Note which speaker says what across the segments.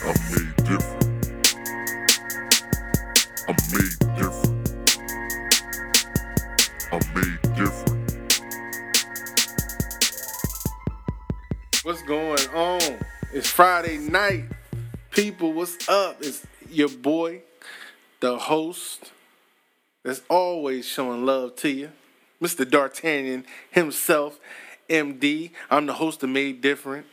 Speaker 1: I'm made different. I'm made different. I'm made different.
Speaker 2: What's going on? It's Friday night. People, what's up? It's your boy, the host, that's always showing love to you, Mr. D'Artagnan himself, MD. I'm the host of Made Different.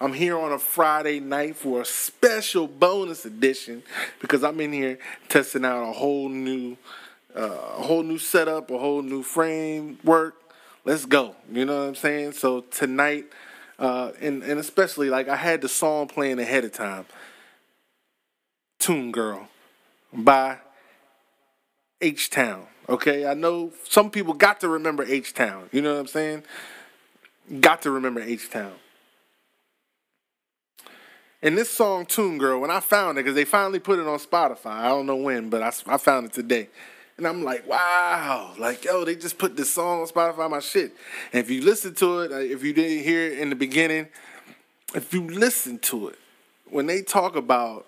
Speaker 2: I'm here on a Friday night for a special bonus edition because I'm in here testing out a whole new, uh, a whole new setup, a whole new framework. Let's go. You know what I'm saying? So tonight, uh, and and especially like I had the song playing ahead of time. Tune Girl by H Town. Okay, I know some people got to remember H Town. You know what I'm saying? Got to remember H Town. And this song, Tune Girl, when I found it, because they finally put it on Spotify, I don't know when, but I, I found it today. And I'm like, wow, like, yo, they just put this song on Spotify, my shit. And if you listen to it, if you didn't hear it in the beginning, if you listen to it, when they talk about,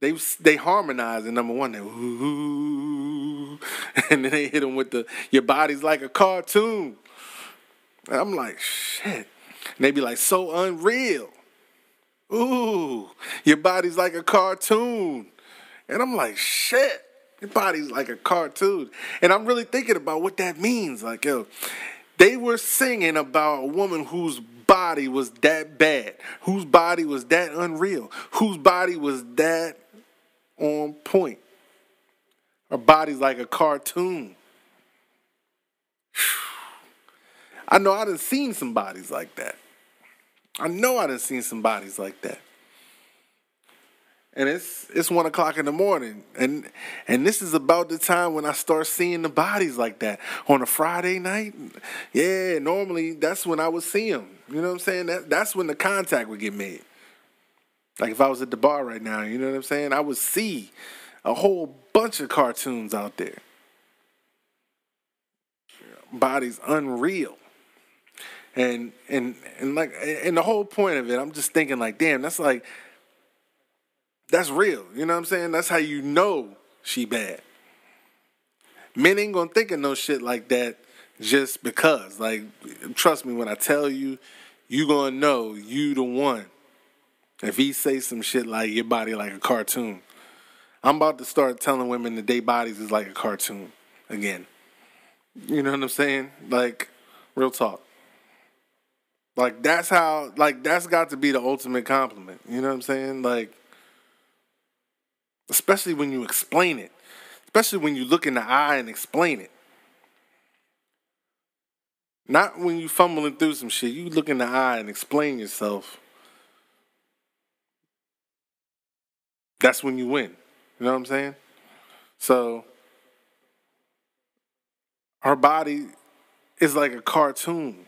Speaker 2: they they harmonize in number one, they ooh, and then they hit them with the, your body's like a cartoon. And I'm like, shit. And they be like, so unreal. Ooh, your body's like a cartoon. And I'm like, shit, your body's like a cartoon. And I'm really thinking about what that means. Like, yo, they were singing about a woman whose body was that bad, whose body was that unreal, whose body was that on point. Her body's like a cartoon. I know I done seen some bodies like that. I know I done seen some bodies like that. And it's it's one o'clock in the morning, and and this is about the time when I start seeing the bodies like that on a Friday night. Yeah, normally that's when I would see them. You know what I'm saying? That that's when the contact would get made. Like if I was at the bar right now, you know what I'm saying? I would see a whole bunch of cartoons out there. Bodies unreal and and and like and the whole point of it i'm just thinking like damn that's like that's real. You know what i'm saying? That's how you know she bad. Men ain't gonna think of no shit like that just because. Like trust me when i tell you you gonna know you the one. If he say some shit like your body like a cartoon. I'm about to start telling women that their bodies is like a cartoon again. You know what i'm saying? Like real talk like that's how like that's got to be the ultimate compliment. You know what I'm saying? Like especially when you explain it. Especially when you look in the eye and explain it. Not when you fumbling through some shit. You look in the eye and explain yourself. That's when you win. You know what I'm saying? So her body is like a cartoon.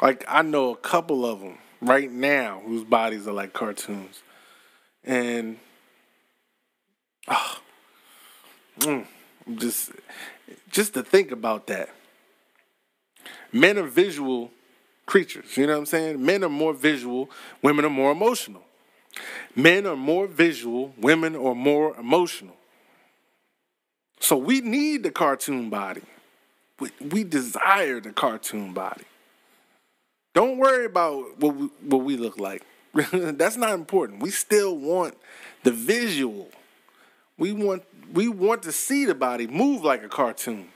Speaker 2: Like I know a couple of them right now whose bodies are like cartoons, and oh, mm, just just to think about that. Men are visual creatures. You know what I'm saying? Men are more visual. Women are more emotional. Men are more visual. Women are more emotional. So we need the cartoon body. We, we desire the cartoon body. Don't worry about what we, what we look like. That's not important. We still want the visual. We want we want to see the body move like a cartoon.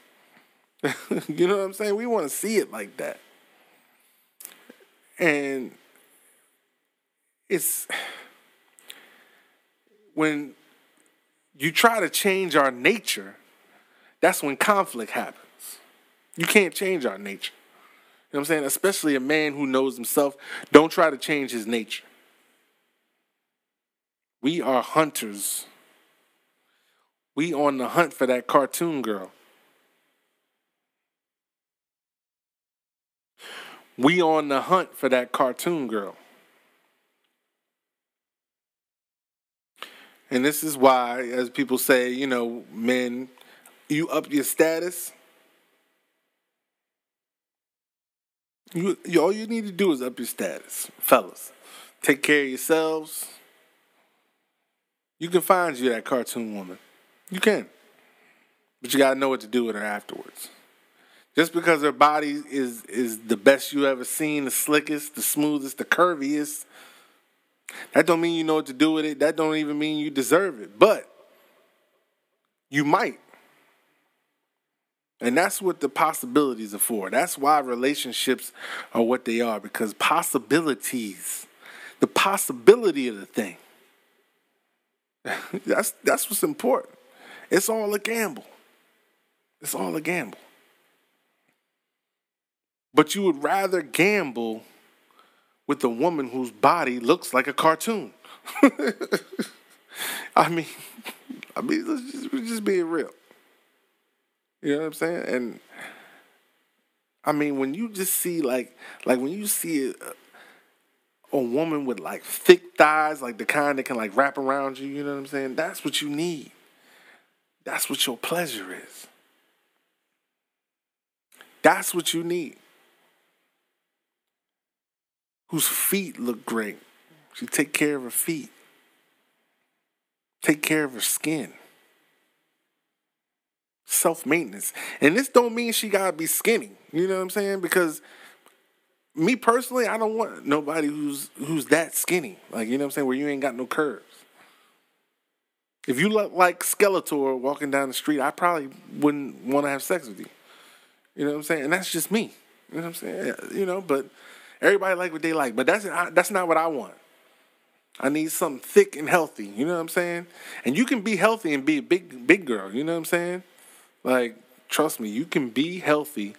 Speaker 2: you know what I'm saying? We want to see it like that. And it's when you try to change our nature, that's when conflict happens. You can't change our nature. You know what I'm saying? Especially a man who knows himself. Don't try to change his nature. We are hunters. We on the hunt for that cartoon girl. We on the hunt for that cartoon girl. And this is why, as people say, you know, men, you up your status You, you all you need to do is up your status, fellas. Take care of yourselves. You can find you that cartoon woman. You can. But you gotta know what to do with her afterwards. Just because her body is is the best you ever seen, the slickest, the smoothest, the curviest, that don't mean you know what to do with it. That don't even mean you deserve it. But you might. And that's what the possibilities are for. That's why relationships are what they are because possibilities, the possibility of the thing. that's that's what's important. It's all a gamble. It's all a gamble. But you would rather gamble with a woman whose body looks like a cartoon. I mean, I mean, let's just, we're just real. You know what I'm saying? And I mean, when you just see like, like when you see a, a woman with like thick thighs, like the kind that can like wrap around you, you know what I'm saying? That's what you need. That's what your pleasure is. That's what you need. Whose feet look great. She take care of her feet. Take care of her skin. Self maintenance. And this don't mean she gotta be skinny. You know what I'm saying? Because me personally, I don't want nobody who's who's that skinny. Like, you know what I'm saying? Where you ain't got no curves. If you look like Skeletor walking down the street, I probably wouldn't want to have sex with you. You know what I'm saying? And that's just me. You know what I'm saying? You know, but everybody like what they like. But that's that's not what I want. I need something thick and healthy. You know what I'm saying? And you can be healthy and be a big big girl. You know what I'm saying? Like, trust me, you can be healthy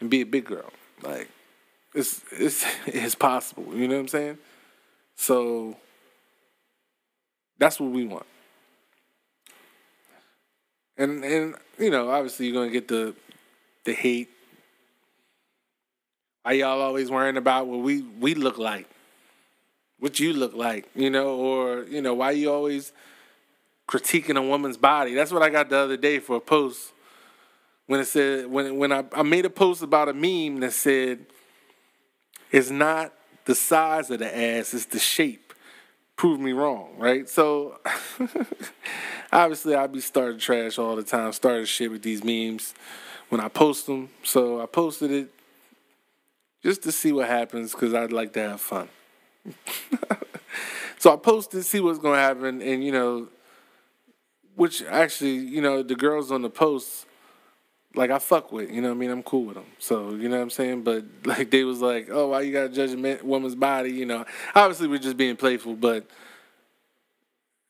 Speaker 2: and be a big girl. Like, it's it's it's possible. You know what I'm saying? So that's what we want. And and you know, obviously you're gonna get the the hate. Why y'all always worrying about what we we look like? What you look like, you know, or you know, why you always critiquing a woman's body? That's what I got the other day for a post when it said when when I, I made a post about a meme that said it's not the size of the ass, it's the shape. Prove me wrong, right? So obviously I'll be starting trash all the time, starting shit with these memes when I post them. So I posted it just to see what happens because I'd like to have fun. so I posted, see what's gonna happen, and you know, which actually, you know, the girls on the post like I fuck with, you know what I mean? I'm cool with them. So, you know what I'm saying? But like they was like, "Oh, why you got to judge a man, woman's body?" You know. Obviously, we're just being playful, but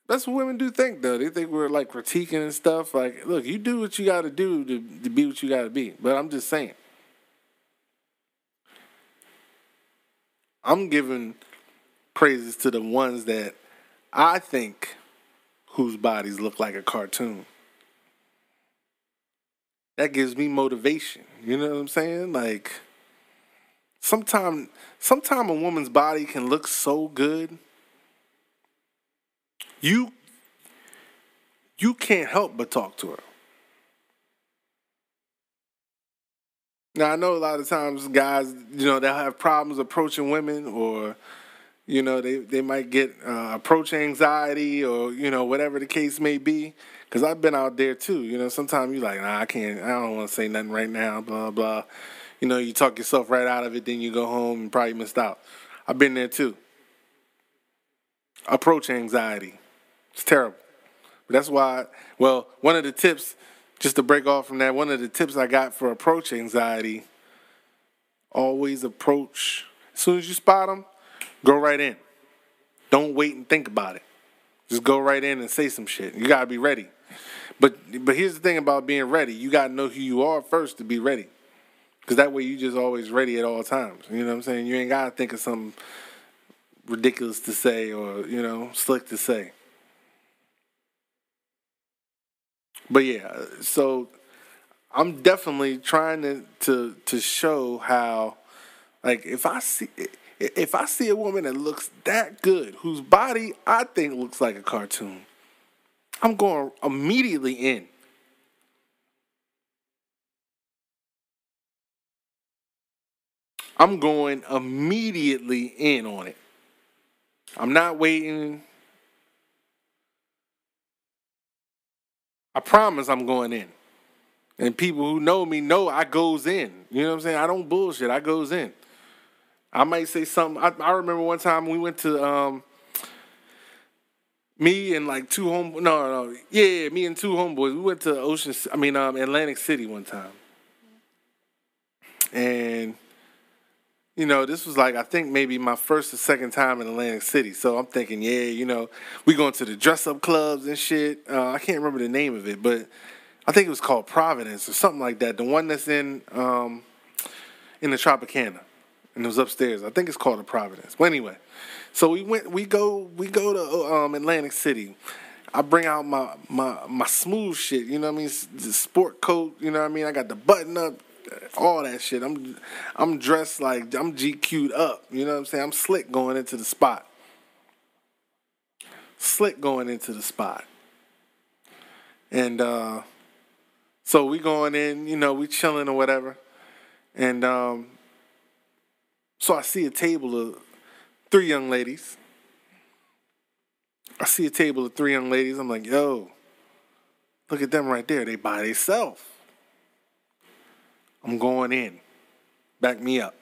Speaker 2: that's what women do think though. They think we're like critiquing and stuff. Like, look, you do what you got to do to to be what you got to be. But I'm just saying. I'm giving praises to the ones that I think whose bodies look like a cartoon that gives me motivation. You know what I'm saying? Like sometimes sometime a woman's body can look so good. You you can't help but talk to her. Now I know a lot of times guys, you know, they'll have problems approaching women or you know, they, they might get uh, approach anxiety or, you know, whatever the case may be. Because I've been out there too. You know, sometimes you're like, nah, I can't, I don't want to say nothing right now, blah, blah. You know, you talk yourself right out of it, then you go home and probably missed out. I've been there too. Approach anxiety. It's terrible. But that's why, well, one of the tips, just to break off from that, one of the tips I got for approach anxiety, always approach. As soon as you spot them, Go right in. Don't wait and think about it. Just go right in and say some shit. You gotta be ready. But but here's the thing about being ready. You gotta know who you are first to be ready. Cause that way you just always ready at all times. You know what I'm saying? You ain't gotta think of something ridiculous to say or, you know, slick to say. But yeah, so I'm definitely trying to to to show how like if I see if I see a woman that looks that good, whose body I think looks like a cartoon, I'm going immediately in. I'm going immediately in on it. I'm not waiting. I promise I'm going in. And people who know me know I goes in. You know what I'm saying? I don't bullshit. I goes in. I might say something. I, I remember one time we went to um, me and like two home no no yeah me and two homeboys. We went to Ocean I mean um Atlantic City one time. And you know this was like I think maybe my first or second time in Atlantic City. So I'm thinking yeah you know we going to the dress up clubs and shit. Uh, I can't remember the name of it but I think it was called Providence or something like that. The one that's in um in the Tropicana and it was upstairs I think it's called the Providence but anyway so we went. We go. We go to um, Atlantic City. I bring out my my my smooth shit. You know what I mean? The sport coat. You know what I mean? I got the button up. All that shit. I'm I'm dressed like I'm GQ'd up. You know what I'm saying? I'm slick going into the spot. Slick going into the spot. And uh so we going in, you know, we chilling or whatever. And um so I see a table of three young ladies. I see a table of three young ladies. I'm like, yo, look at them right there. They by themselves. I'm going in. Back me up.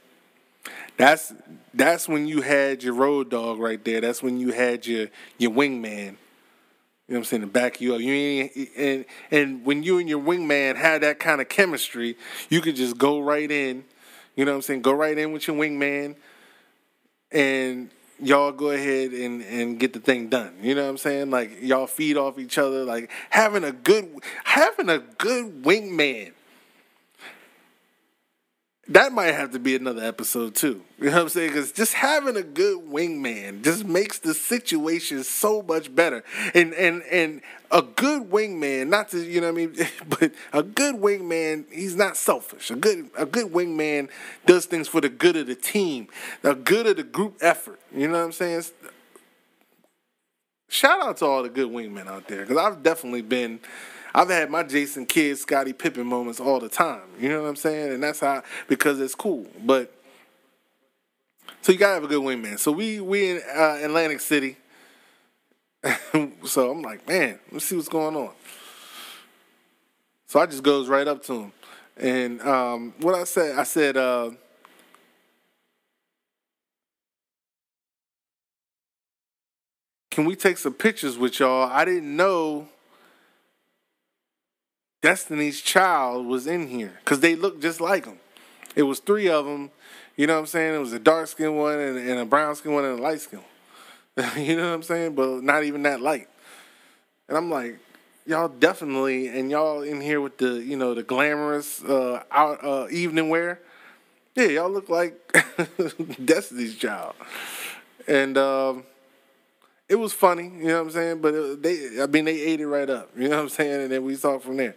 Speaker 2: That's that's when you had your road dog right there. That's when you had your your wingman. You know what I'm saying? To back you up. You ain't, and and when you and your wingman had that kind of chemistry, you could just go right in. You know what I'm saying? Go right in with your wingman and y'all go ahead and, and get the thing done. You know what I'm saying? Like y'all feed off each other. Like having a good having a good wingman. That might have to be another episode too. You know what I'm saying? Because just having a good wingman just makes the situation so much better. And and and a good wingman, not to you know what I mean, but a good wingman, he's not selfish. A good a good wingman does things for the good of the team, the good of the group effort. You know what I'm saying? Shout out to all the good wingmen out there because I've definitely been. I've had my Jason Kidd, Scottie Pippen moments all the time. You know what I'm saying? And that's how because it's cool. But so you gotta have a good wingman. So we we in uh, Atlantic City. so I'm like, man, let's see what's going on. So I just goes right up to him, and um, what I said, I said, uh, "Can we take some pictures with y'all?" I didn't know Destiny's Child was in here because they looked just like him. It was three of them. You know what I'm saying? It was a dark skinned one and, and a brown skinned one and a light skinned you know what I'm saying? But not even that light. And I'm like, y'all definitely, and y'all in here with the, you know, the glamorous uh, out, uh, evening wear. Yeah, y'all look like Destiny's Child. And um, it was funny, you know what I'm saying? But it, they, I mean, they ate it right up, you know what I'm saying? And then we talk from there.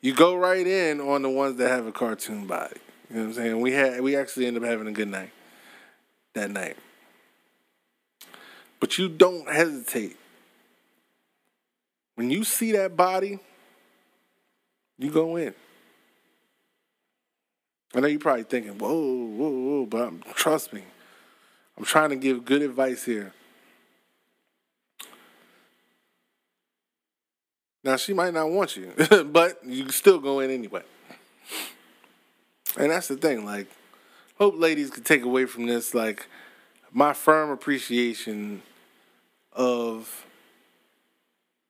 Speaker 2: You go right in on the ones that have a cartoon body. You know what I'm saying? We had we actually ended up having a good night that night. But you don't hesitate. When you see that body, you go in. I know you're probably thinking, whoa, whoa, whoa, but I'm, trust me, I'm trying to give good advice here. Now, she might not want you, but you still go in anyway. And that's the thing, like, hope ladies could take away from this, like, my firm appreciation of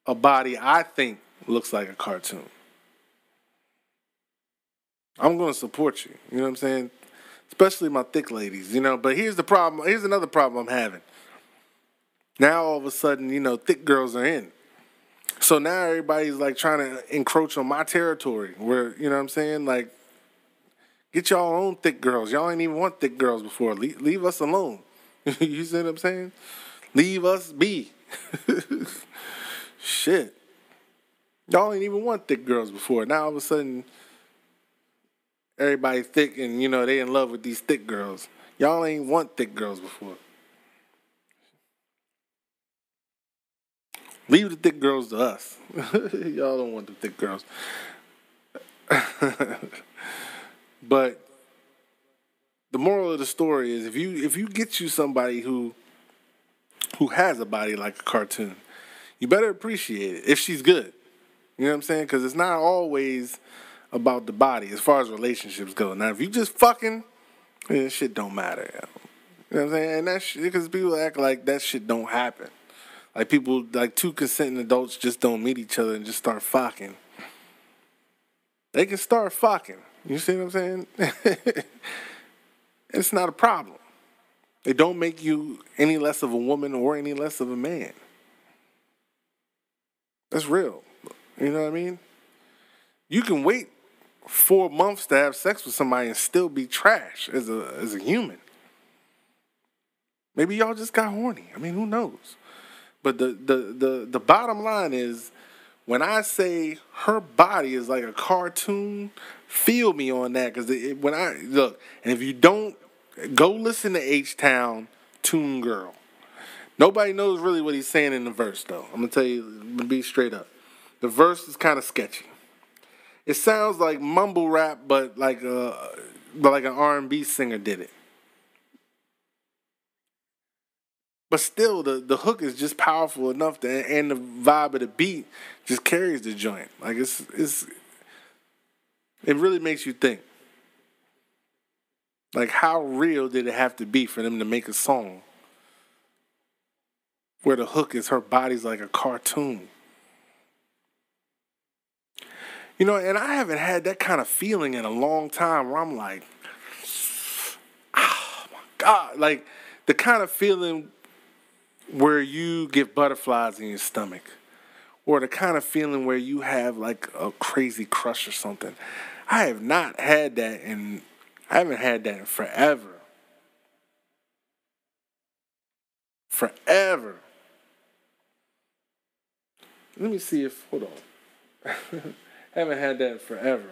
Speaker 2: a body I think looks like a cartoon. I'm going to support you. You know what I'm saying? Especially my thick ladies, you know. But here's the problem. Here's another problem I'm having. Now all of a sudden, you know, thick girls are in. So now everybody's like trying to encroach on my territory where, you know what I'm saying? Like, get y'all own thick girls. Y'all ain't even want thick girls before. leave, leave us alone. you see what I'm saying? Leave us be. Shit. Y'all ain't even want thick girls before. Now all of a sudden, everybody thick and you know they in love with these thick girls. Y'all ain't want thick girls before. Leave the thick girls to us. Y'all don't want the thick girls. but the moral of the story is if you if you get you somebody who who has a body like a cartoon, you better appreciate it if she's good. You know what I'm saying? Because it's not always about the body as far as relationships go. Now, if you just fucking, yeah, shit don't matter. You know, what I'm saying? And that shit, because people act like that shit don't happen. Like people, like two consenting adults just don't meet each other and just start fucking. They can start fucking. You see what I'm saying? it's not a problem. It don't make you any less of a woman or any less of a man. That's real. You know what I mean? You can wait four months to have sex with somebody and still be trash as a as a human. Maybe y'all just got horny. I mean, who knows? But the the the the bottom line is when I say her body is like a cartoon, feel me on that because when I look and if you don't go listen to H Town Tune Girl. Nobody knows really what he's saying in the verse though. I'm gonna tell you, gonna be straight up. The verse is kind of sketchy. It sounds like mumble rap, but like a but like an R&B singer did it. But still, the, the hook is just powerful enough to, and the vibe of the beat just carries the joint. Like it's it's it really makes you think. Like how real did it have to be for them to make a song where the hook is her body's like a cartoon? You know, and I haven't had that kind of feeling in a long time where I'm like, oh my God. Like the kind of feeling where you get butterflies in your stomach. Or the kind of feeling where you have like a crazy crush or something. I have not had that in I haven't had that in forever. Forever. Let me see if hold on. haven't had that forever.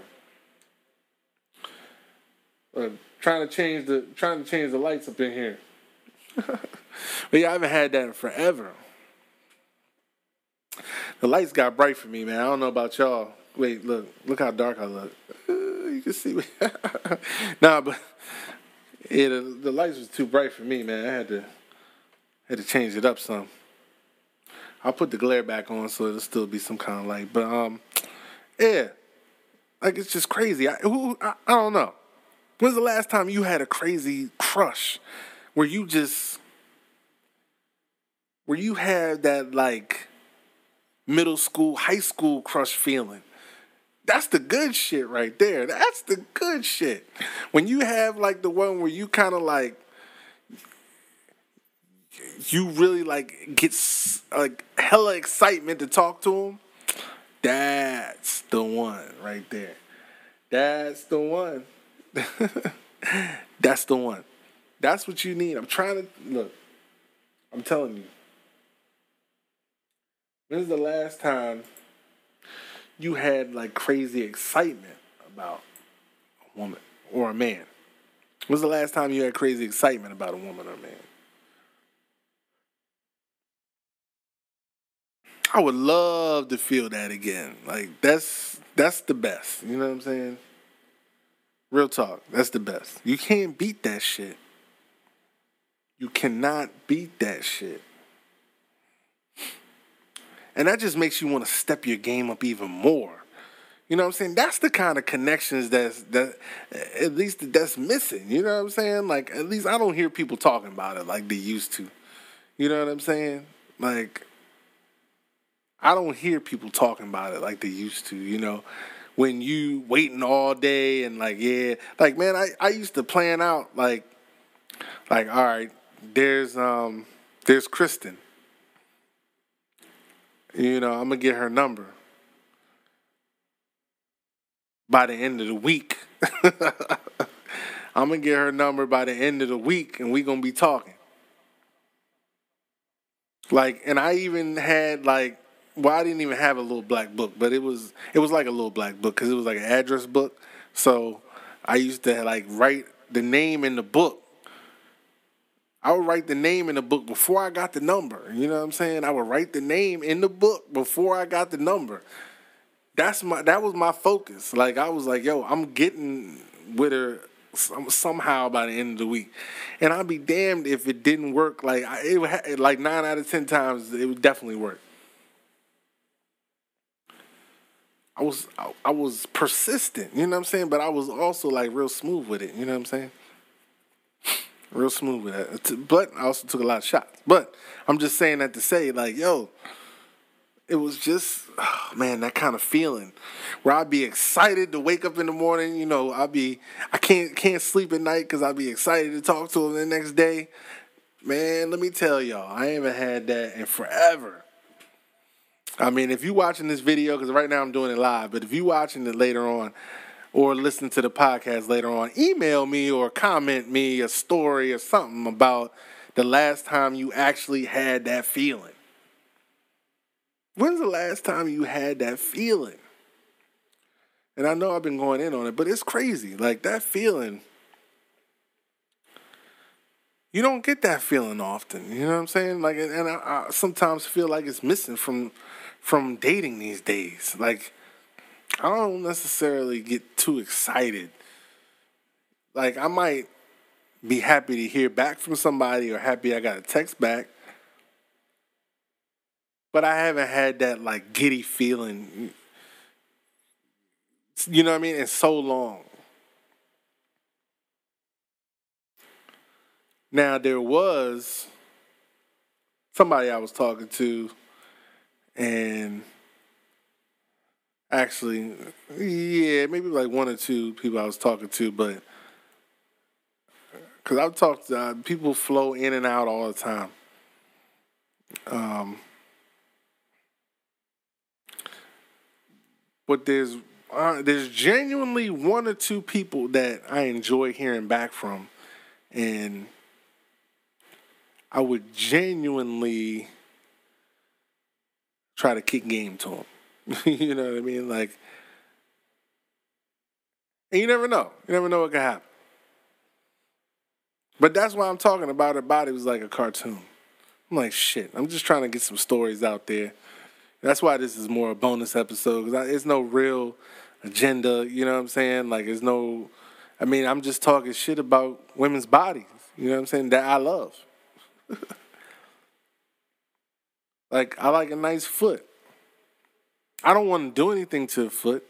Speaker 2: Uh, trying to change the trying to change the lights up in here. but yeah, I haven't had that in forever. The lights got bright for me, man. I don't know about y'all. Wait, look, look how dark I look. Uh, you can see me. nah, but yeah, the, the lights was too bright for me, man. I had to had to change it up some. I'll put the glare back on so it'll still be some kind of light. But um, yeah, like it's just crazy. I, who, I, I don't know. When's the last time you had a crazy crush where you just where you have that like middle school, high school crush feeling? That's the good shit right there. That's the good shit. When you have like the one where you kind of like you really like get like hella excitement to talk to him that's the one right there. That's the one. That's the one. That's what you need. I'm trying to look. I'm telling you. When's the last time you had like crazy excitement about a woman or a man? When's the last time you had crazy excitement about a woman or a man? I would love to feel that again. Like that's that's the best. You know what I'm saying? Real talk. That's the best. You can't beat that shit. You cannot beat that shit. And that just makes you want to step your game up even more. You know what I'm saying? That's the kind of connections that's that at least that's missing. You know what I'm saying? Like at least I don't hear people talking about it like they used to. You know what I'm saying? Like I don't hear people talking about it like they used to, you know. When you waiting all day and like, yeah, like man, I, I used to plan out like like, all right, there's um there's Kristen. You know, I'm gonna get her number by the end of the week. I'm gonna get her number by the end of the week and we gonna be talking. Like, and I even had like well, I didn't even have a little black book, but it was it was like a little black book because it was like an address book. So I used to like write the name in the book. I would write the name in the book before I got the number. You know what I'm saying? I would write the name in the book before I got the number. That's my that was my focus. Like I was like, yo, I'm getting with her somehow by the end of the week, and I'd be damned if it didn't work. Like I, it like nine out of ten times it would definitely work. I was I, I was persistent, you know what I'm saying, but I was also like real smooth with it, you know what I'm saying. Real smooth with that, but I also took a lot of shots. But I'm just saying that to say, like, yo, it was just oh, man that kind of feeling where I'd be excited to wake up in the morning. You know, I'd be I can't can't sleep at night because I'd be excited to talk to him the next day. Man, let me tell y'all, I haven't had that in forever. I mean, if you watching this video, because right now I'm doing it live, but if you watching it later on or listen to the podcast later on, email me or comment me a story or something about the last time you actually had that feeling. When's the last time you had that feeling? And I know I've been going in on it, but it's crazy. Like that feeling, you don't get that feeling often. You know what I'm saying? Like, and I, I sometimes feel like it's missing from from dating these days. Like, I don't necessarily get too excited. Like, I might be happy to hear back from somebody or happy I got a text back. But I haven't had that like giddy feeling, you know what I mean, in so long. Now there was somebody I was talking to and actually, yeah, maybe like one or two people I was talking to, but because I've talked, uh, people flow in and out all the time. Um, but there's uh, there's genuinely one or two people that I enjoy hearing back from, and I would genuinely try to kick game to them. you know what I mean? Like, and you never know. You never know what can happen. But that's why I'm talking about her body was like a cartoon. I'm like, shit. I'm just trying to get some stories out there. That's why this is more a bonus episode because it's no real agenda. You know what I'm saying? Like, there's no. I mean, I'm just talking shit about women's bodies. You know what I'm saying? That I love. like, I like a nice foot. I don't want to do anything to a foot.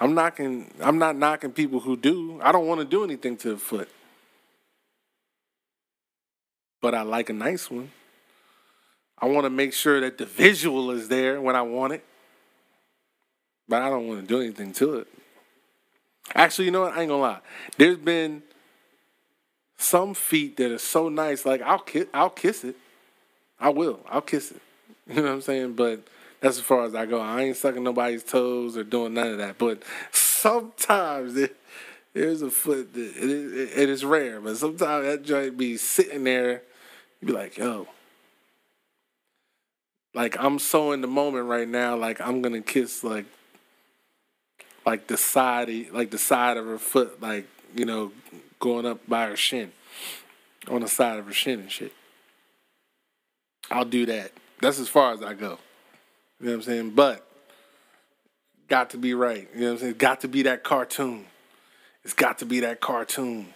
Speaker 2: I'm knocking. I'm not knocking people who do. I don't want to do anything to a foot. But I like a nice one. I want to make sure that the visual is there when I want it. But I don't want to do anything to it. Actually, you know what? I ain't gonna lie. There's been some feet that are so nice. Like I'll kiss, I'll kiss it. I will. I'll kiss it. You know what I'm saying? But that's as far as I go. I ain't sucking nobody's toes or doing none of that. But sometimes it, there's a foot that it, it, it is rare. But sometimes that joint be sitting there. You be like, yo, like I'm so in the moment right now. Like I'm gonna kiss like like the side like the side of her foot, like you know, going up by her shin, on the side of her shin and shit. I'll do that. That's as far as I go. You know what I'm saying? But got to be right. You know what I'm saying? Got to be that cartoon. It's got to be that cartoon.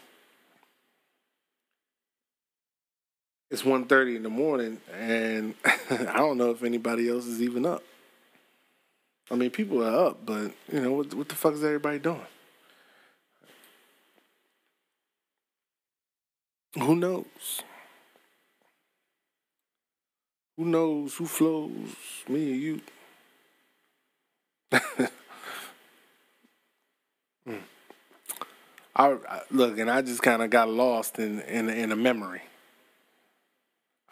Speaker 2: It's 1.30 in the morning, and I don't know if anybody else is even up. I mean, people are up, but you know what? What the fuck is everybody doing? Who knows? Who knows who flows? Me or you? mm. I, I, look, and I just kind of got lost in in in a memory.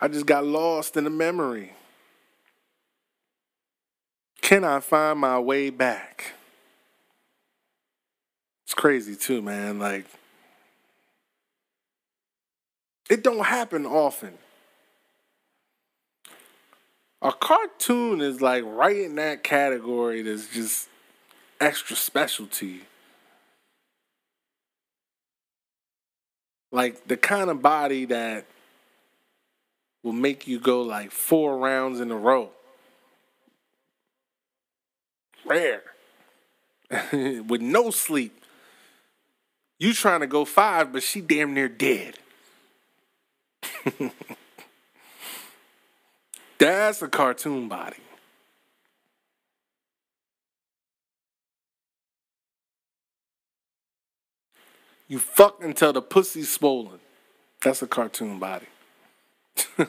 Speaker 2: I just got lost in a memory. Can I find my way back? It's crazy too, man. Like it don't happen often. A cartoon is like right in that category that's just extra special to you. Like the kind of body that will make you go like four rounds in a row. Rare. With no sleep. You trying to go five, but she damn near dead. That's a cartoon body. You fuck until the pussy's swollen. That's a cartoon body.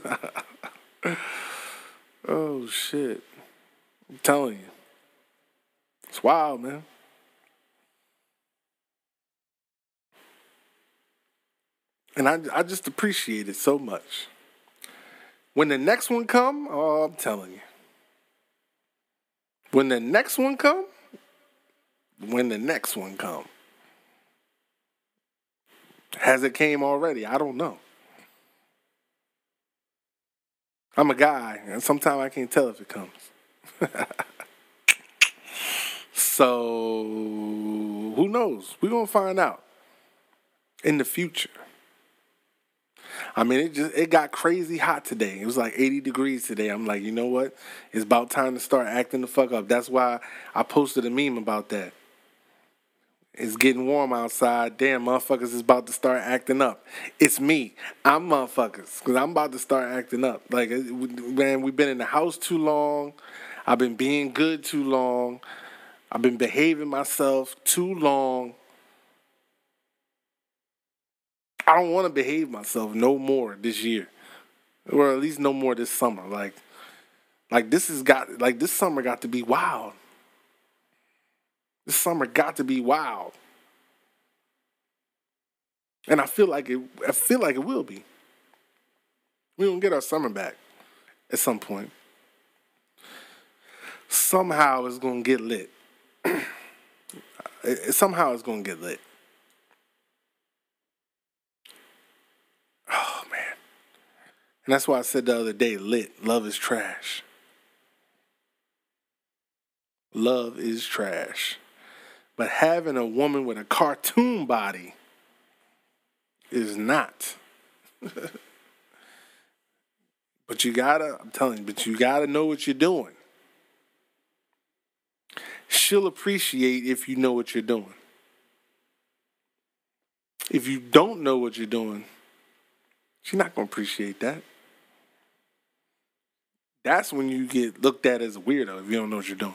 Speaker 2: oh shit. I'm telling you. It's wild, man. And I, I just appreciate it so much. When the next one come, oh, I'm telling you. When the next one come, when the next one come. Has it came already? I don't know. I'm a guy, and sometimes I can't tell if it comes. so who knows? We're gonna find out in the future. I mean, it just it got crazy hot today. It was like 80 degrees today. I'm like, you know what? It's about time to start acting the fuck up. That's why I posted a meme about that. It's getting warm outside. Damn, motherfuckers is about to start acting up. It's me. I'm motherfuckers because I'm about to start acting up. Like, man, we've been in the house too long. I've been being good too long. I've been behaving myself too long. I don't want to behave myself no more this year, or at least no more this summer. Like, like this has got like this summer got to be wild. This summer got to be wild, and I feel like it. I feel like it will be. We don't get our summer back at some point. Somehow it's gonna get lit. Somehow it's gonna get lit. And that's why I said the other day, lit, love is trash. Love is trash. But having a woman with a cartoon body is not. but you gotta, I'm telling you, but you gotta know what you're doing. She'll appreciate if you know what you're doing. If you don't know what you're doing, she's not gonna appreciate that that's when you get looked at as a weirdo if you don't know what you're doing.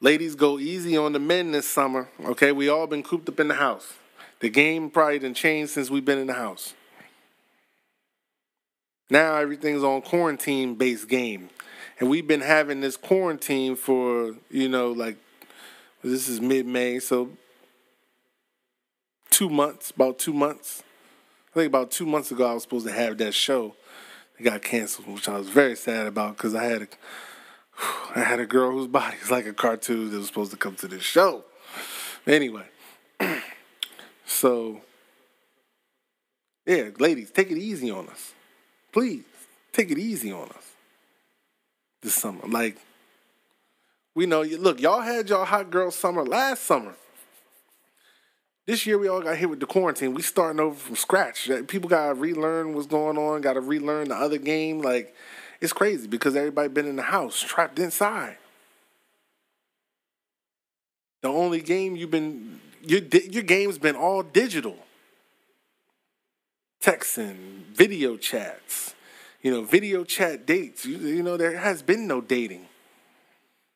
Speaker 2: Ladies, go easy on the men this summer. Okay, we all been cooped up in the house. The game probably didn't change since we've been in the house. Now everything's on quarantine based game. And we've been having this quarantine for, you know, like this is mid May, so two months, about two months. Think about two months ago I was supposed to have that show. It got canceled, which I was very sad about because I had a, I had a girl whose body is like a cartoon that was supposed to come to this show. Anyway, so yeah, ladies, take it easy on us, please. Take it easy on us this summer. Like we know you. Look, y'all had y'all hot girl summer last summer. This year we all got hit with the quarantine. We starting over from scratch. People got to relearn what's going on. Got to relearn the other game. Like it's crazy because everybody been in the house, trapped inside. The only game you've been your your game's been all digital. Texting, video chats, you know, video chat dates. You, you know, there has been no dating.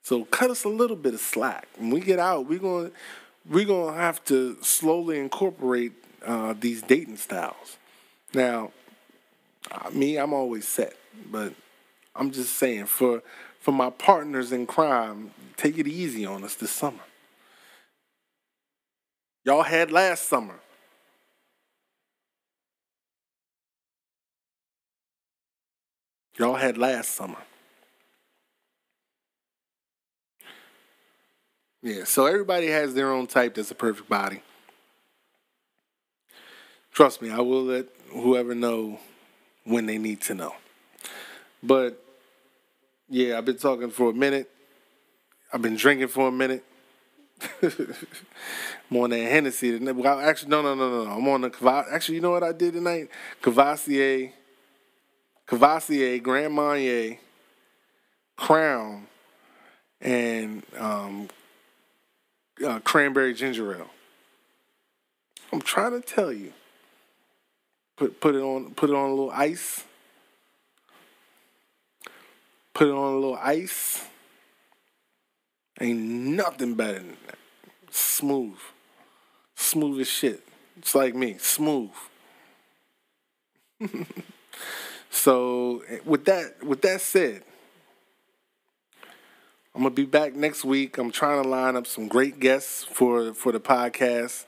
Speaker 2: So cut us a little bit of slack. When we get out, we're going we're gonna have to slowly incorporate uh, these dating styles. Now, uh, me, I'm always set, but I'm just saying for for my partners in crime, take it easy on us this summer. Y'all had last summer. Y'all had last summer. Yeah, so everybody has their own type that's a perfect body. Trust me, I will let whoever know when they need to know. But yeah, I've been talking for a minute. I've been drinking for a minute. I'm on that Hennessy. Well, actually, no, no, no, no, I'm on the Actually, you know what I did tonight? Courvoisier, Courvoisier, Grand Marnier, Crown, and um, uh, cranberry ginger ale. I'm trying to tell you. Put put it on put it on a little ice. Put it on a little ice. Ain't nothing better than that. Smooth. Smooth as shit. It's like me. Smooth. so with that with that said, I'm gonna be back next week. I'm trying to line up some great guests for for the podcast.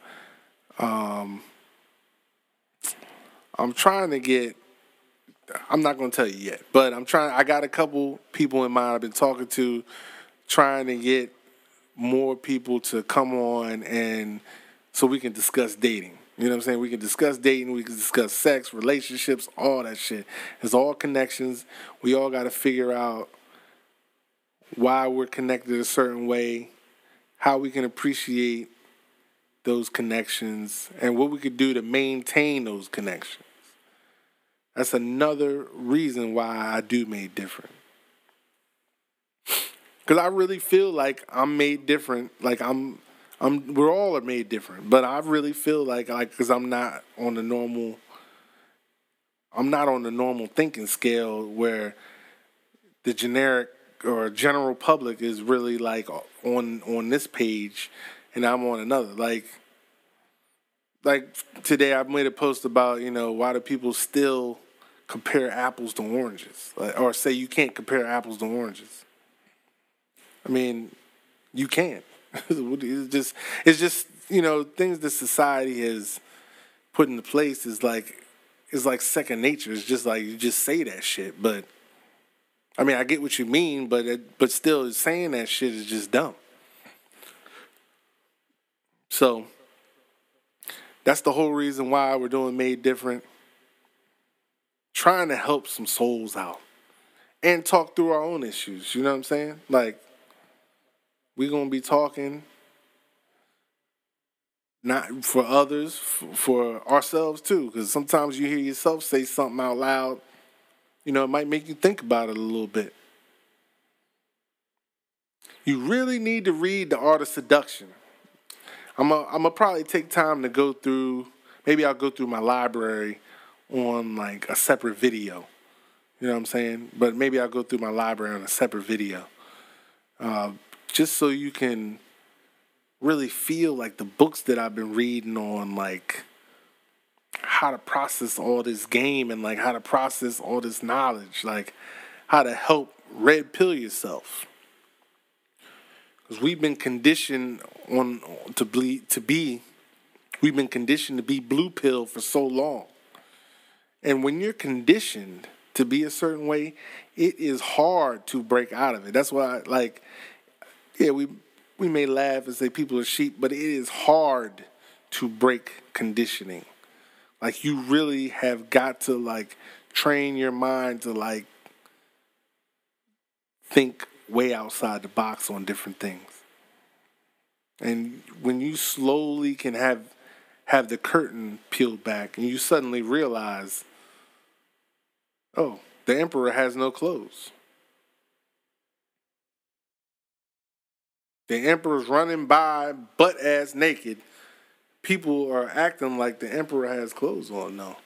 Speaker 2: Um, I'm trying to get. I'm not gonna tell you yet, but I'm trying. I got a couple people in mind. I've been talking to, trying to get more people to come on and so we can discuss dating. You know what I'm saying? We can discuss dating, we can discuss sex, relationships, all that shit. It's all connections. We all got to figure out why we're connected a certain way, how we can appreciate those connections, and what we could do to maintain those connections. That's another reason why I do made different. Cause I really feel like I'm made different. Like I'm, I'm. We're all are made different. But I really feel like, like, cause I'm not on the normal. I'm not on the normal thinking scale where the generic or general public is really like on on this page, and I'm on another. Like, like today I made a post about you know why do people still compare apples to oranges, like, or say you can't compare apples to oranges. I mean, you can't. it's just it's just you know things that society has put into place is like is like second nature. It's just like you just say that shit, but I mean I get what you mean, but it, but still saying that shit is just dumb. So that's the whole reason why we're doing made different. Trying to help some souls out and talk through our own issues. You know what I'm saying? Like we're going to be talking not for others, for ourselves too. Because sometimes you hear yourself say something out loud, you know, it might make you think about it a little bit. You really need to read The Art of Seduction. I'm going to probably take time to go through, maybe I'll go through my library on like a separate video. You know what I'm saying? But maybe I'll go through my library on a separate video. Uh, just so you can really feel like the books that I've been reading on like how to process all this game and like how to process all this knowledge, like how to help red pill yourself. Because we've been conditioned on to bleed to be, we've been conditioned to be blue pill for so long. And when you're conditioned to be a certain way, it is hard to break out of it. That's why, like, yeah, we we may laugh and say people are sheep, but it is hard to break conditioning. Like you really have got to like train your mind to like think way outside the box on different things. And when you slowly can have have the curtain peeled back and you suddenly realize, oh, the emperor has no clothes. The emperor's running by butt ass naked. People are acting like the emperor has clothes on. now.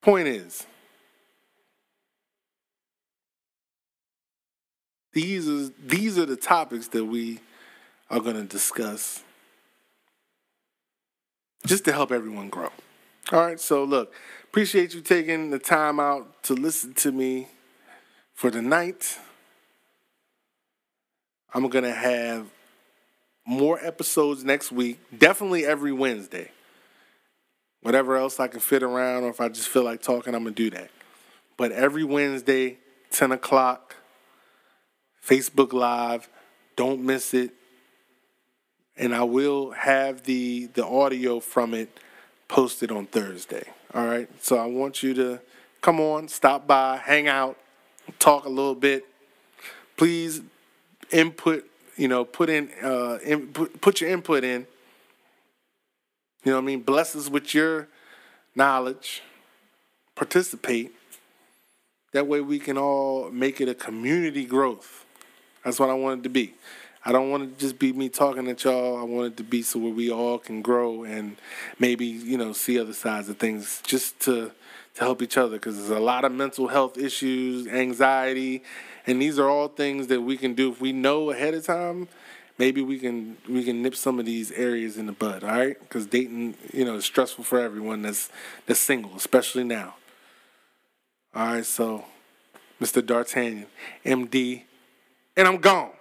Speaker 2: Point is, these are these are the topics that we are going to discuss just to help everyone grow. All right, so look, appreciate you taking the time out to listen to me for the night. I'm to have more episodes next week, definitely every Wednesday. Whatever else I can fit around, or if I just feel like talking, I'm to do that. But every Wednesday, 10 o'clock, Facebook Live. Don't miss it. And I will have the the audio from it posted on Thursday. All right. So I want you to come on, stop by, hang out, talk a little bit. Please input, you know, put in, uh, input, put your input in. You know what I mean? Bless us with your knowledge. Participate. That way we can all make it a community growth. That's what I want it to be. I don't want to just be me talking at y'all. I want it to be so where we all can grow and maybe, you know, see other sides of things just to to help each other because there's a lot of mental health issues, anxiety, and these are all things that we can do if we know ahead of time. Maybe we can we can nip some of these areas in the bud, all right? Because dating, you know, is stressful for everyone that's that's single, especially now. All right, so Mr. D'Artagnan, MD, and I'm gone.